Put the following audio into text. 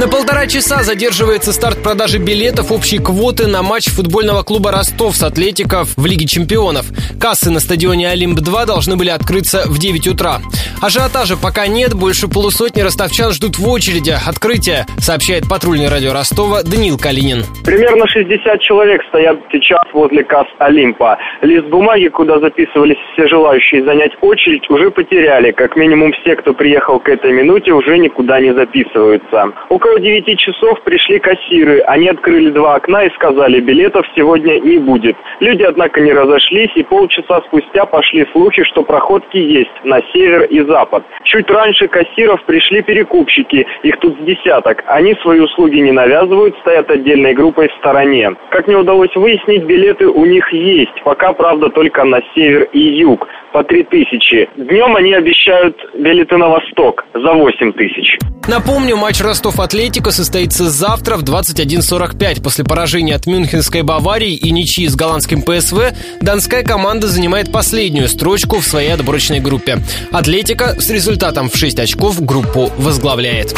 На полтора часа задерживается старт продажи билетов общей квоты на матч футбольного клуба «Ростов» с «Атлетиков» в Лиге чемпионов. Кассы на стадионе «Олимп-2» должны были открыться в 9 утра. Ажиотажа пока нет, больше полусотни ростовчан ждут в очереди открытия, сообщает патрульный радио Ростова Даниил Калинин. Примерно 60 человек стоят сейчас возле касс «Олимпа». Лист бумаги, куда записывались все желающие занять очередь, уже потеряли. Как минимум все, кто приехал к этой минуте, уже никуда не записываются. Около 9 часов пришли кассиры. Они открыли два окна и сказали, билетов сегодня не будет. Люди, однако, не разошлись, и полчаса спустя пошли слухи, что проходки есть на север и запад. Чуть раньше кассиров пришли перекупщики, их тут с десяток. Они свои услуги не навязывают, стоят отдельной группой в стороне. Как мне удалось выяснить, билеты у них есть. Пока, правда, только на север и юг по 3 тысячи. Днем они обещают билеты на восток за 8 тысяч. Напомню, матч Ростов-Атлетика состоится завтра в 21.45. После поражения от Мюнхенской Баварии и ничьи с голландским ПСВ, донская команда занимает последнюю строчку в своей отборочной группе. Атлетика с результатом в 6 очков группу возглавляет.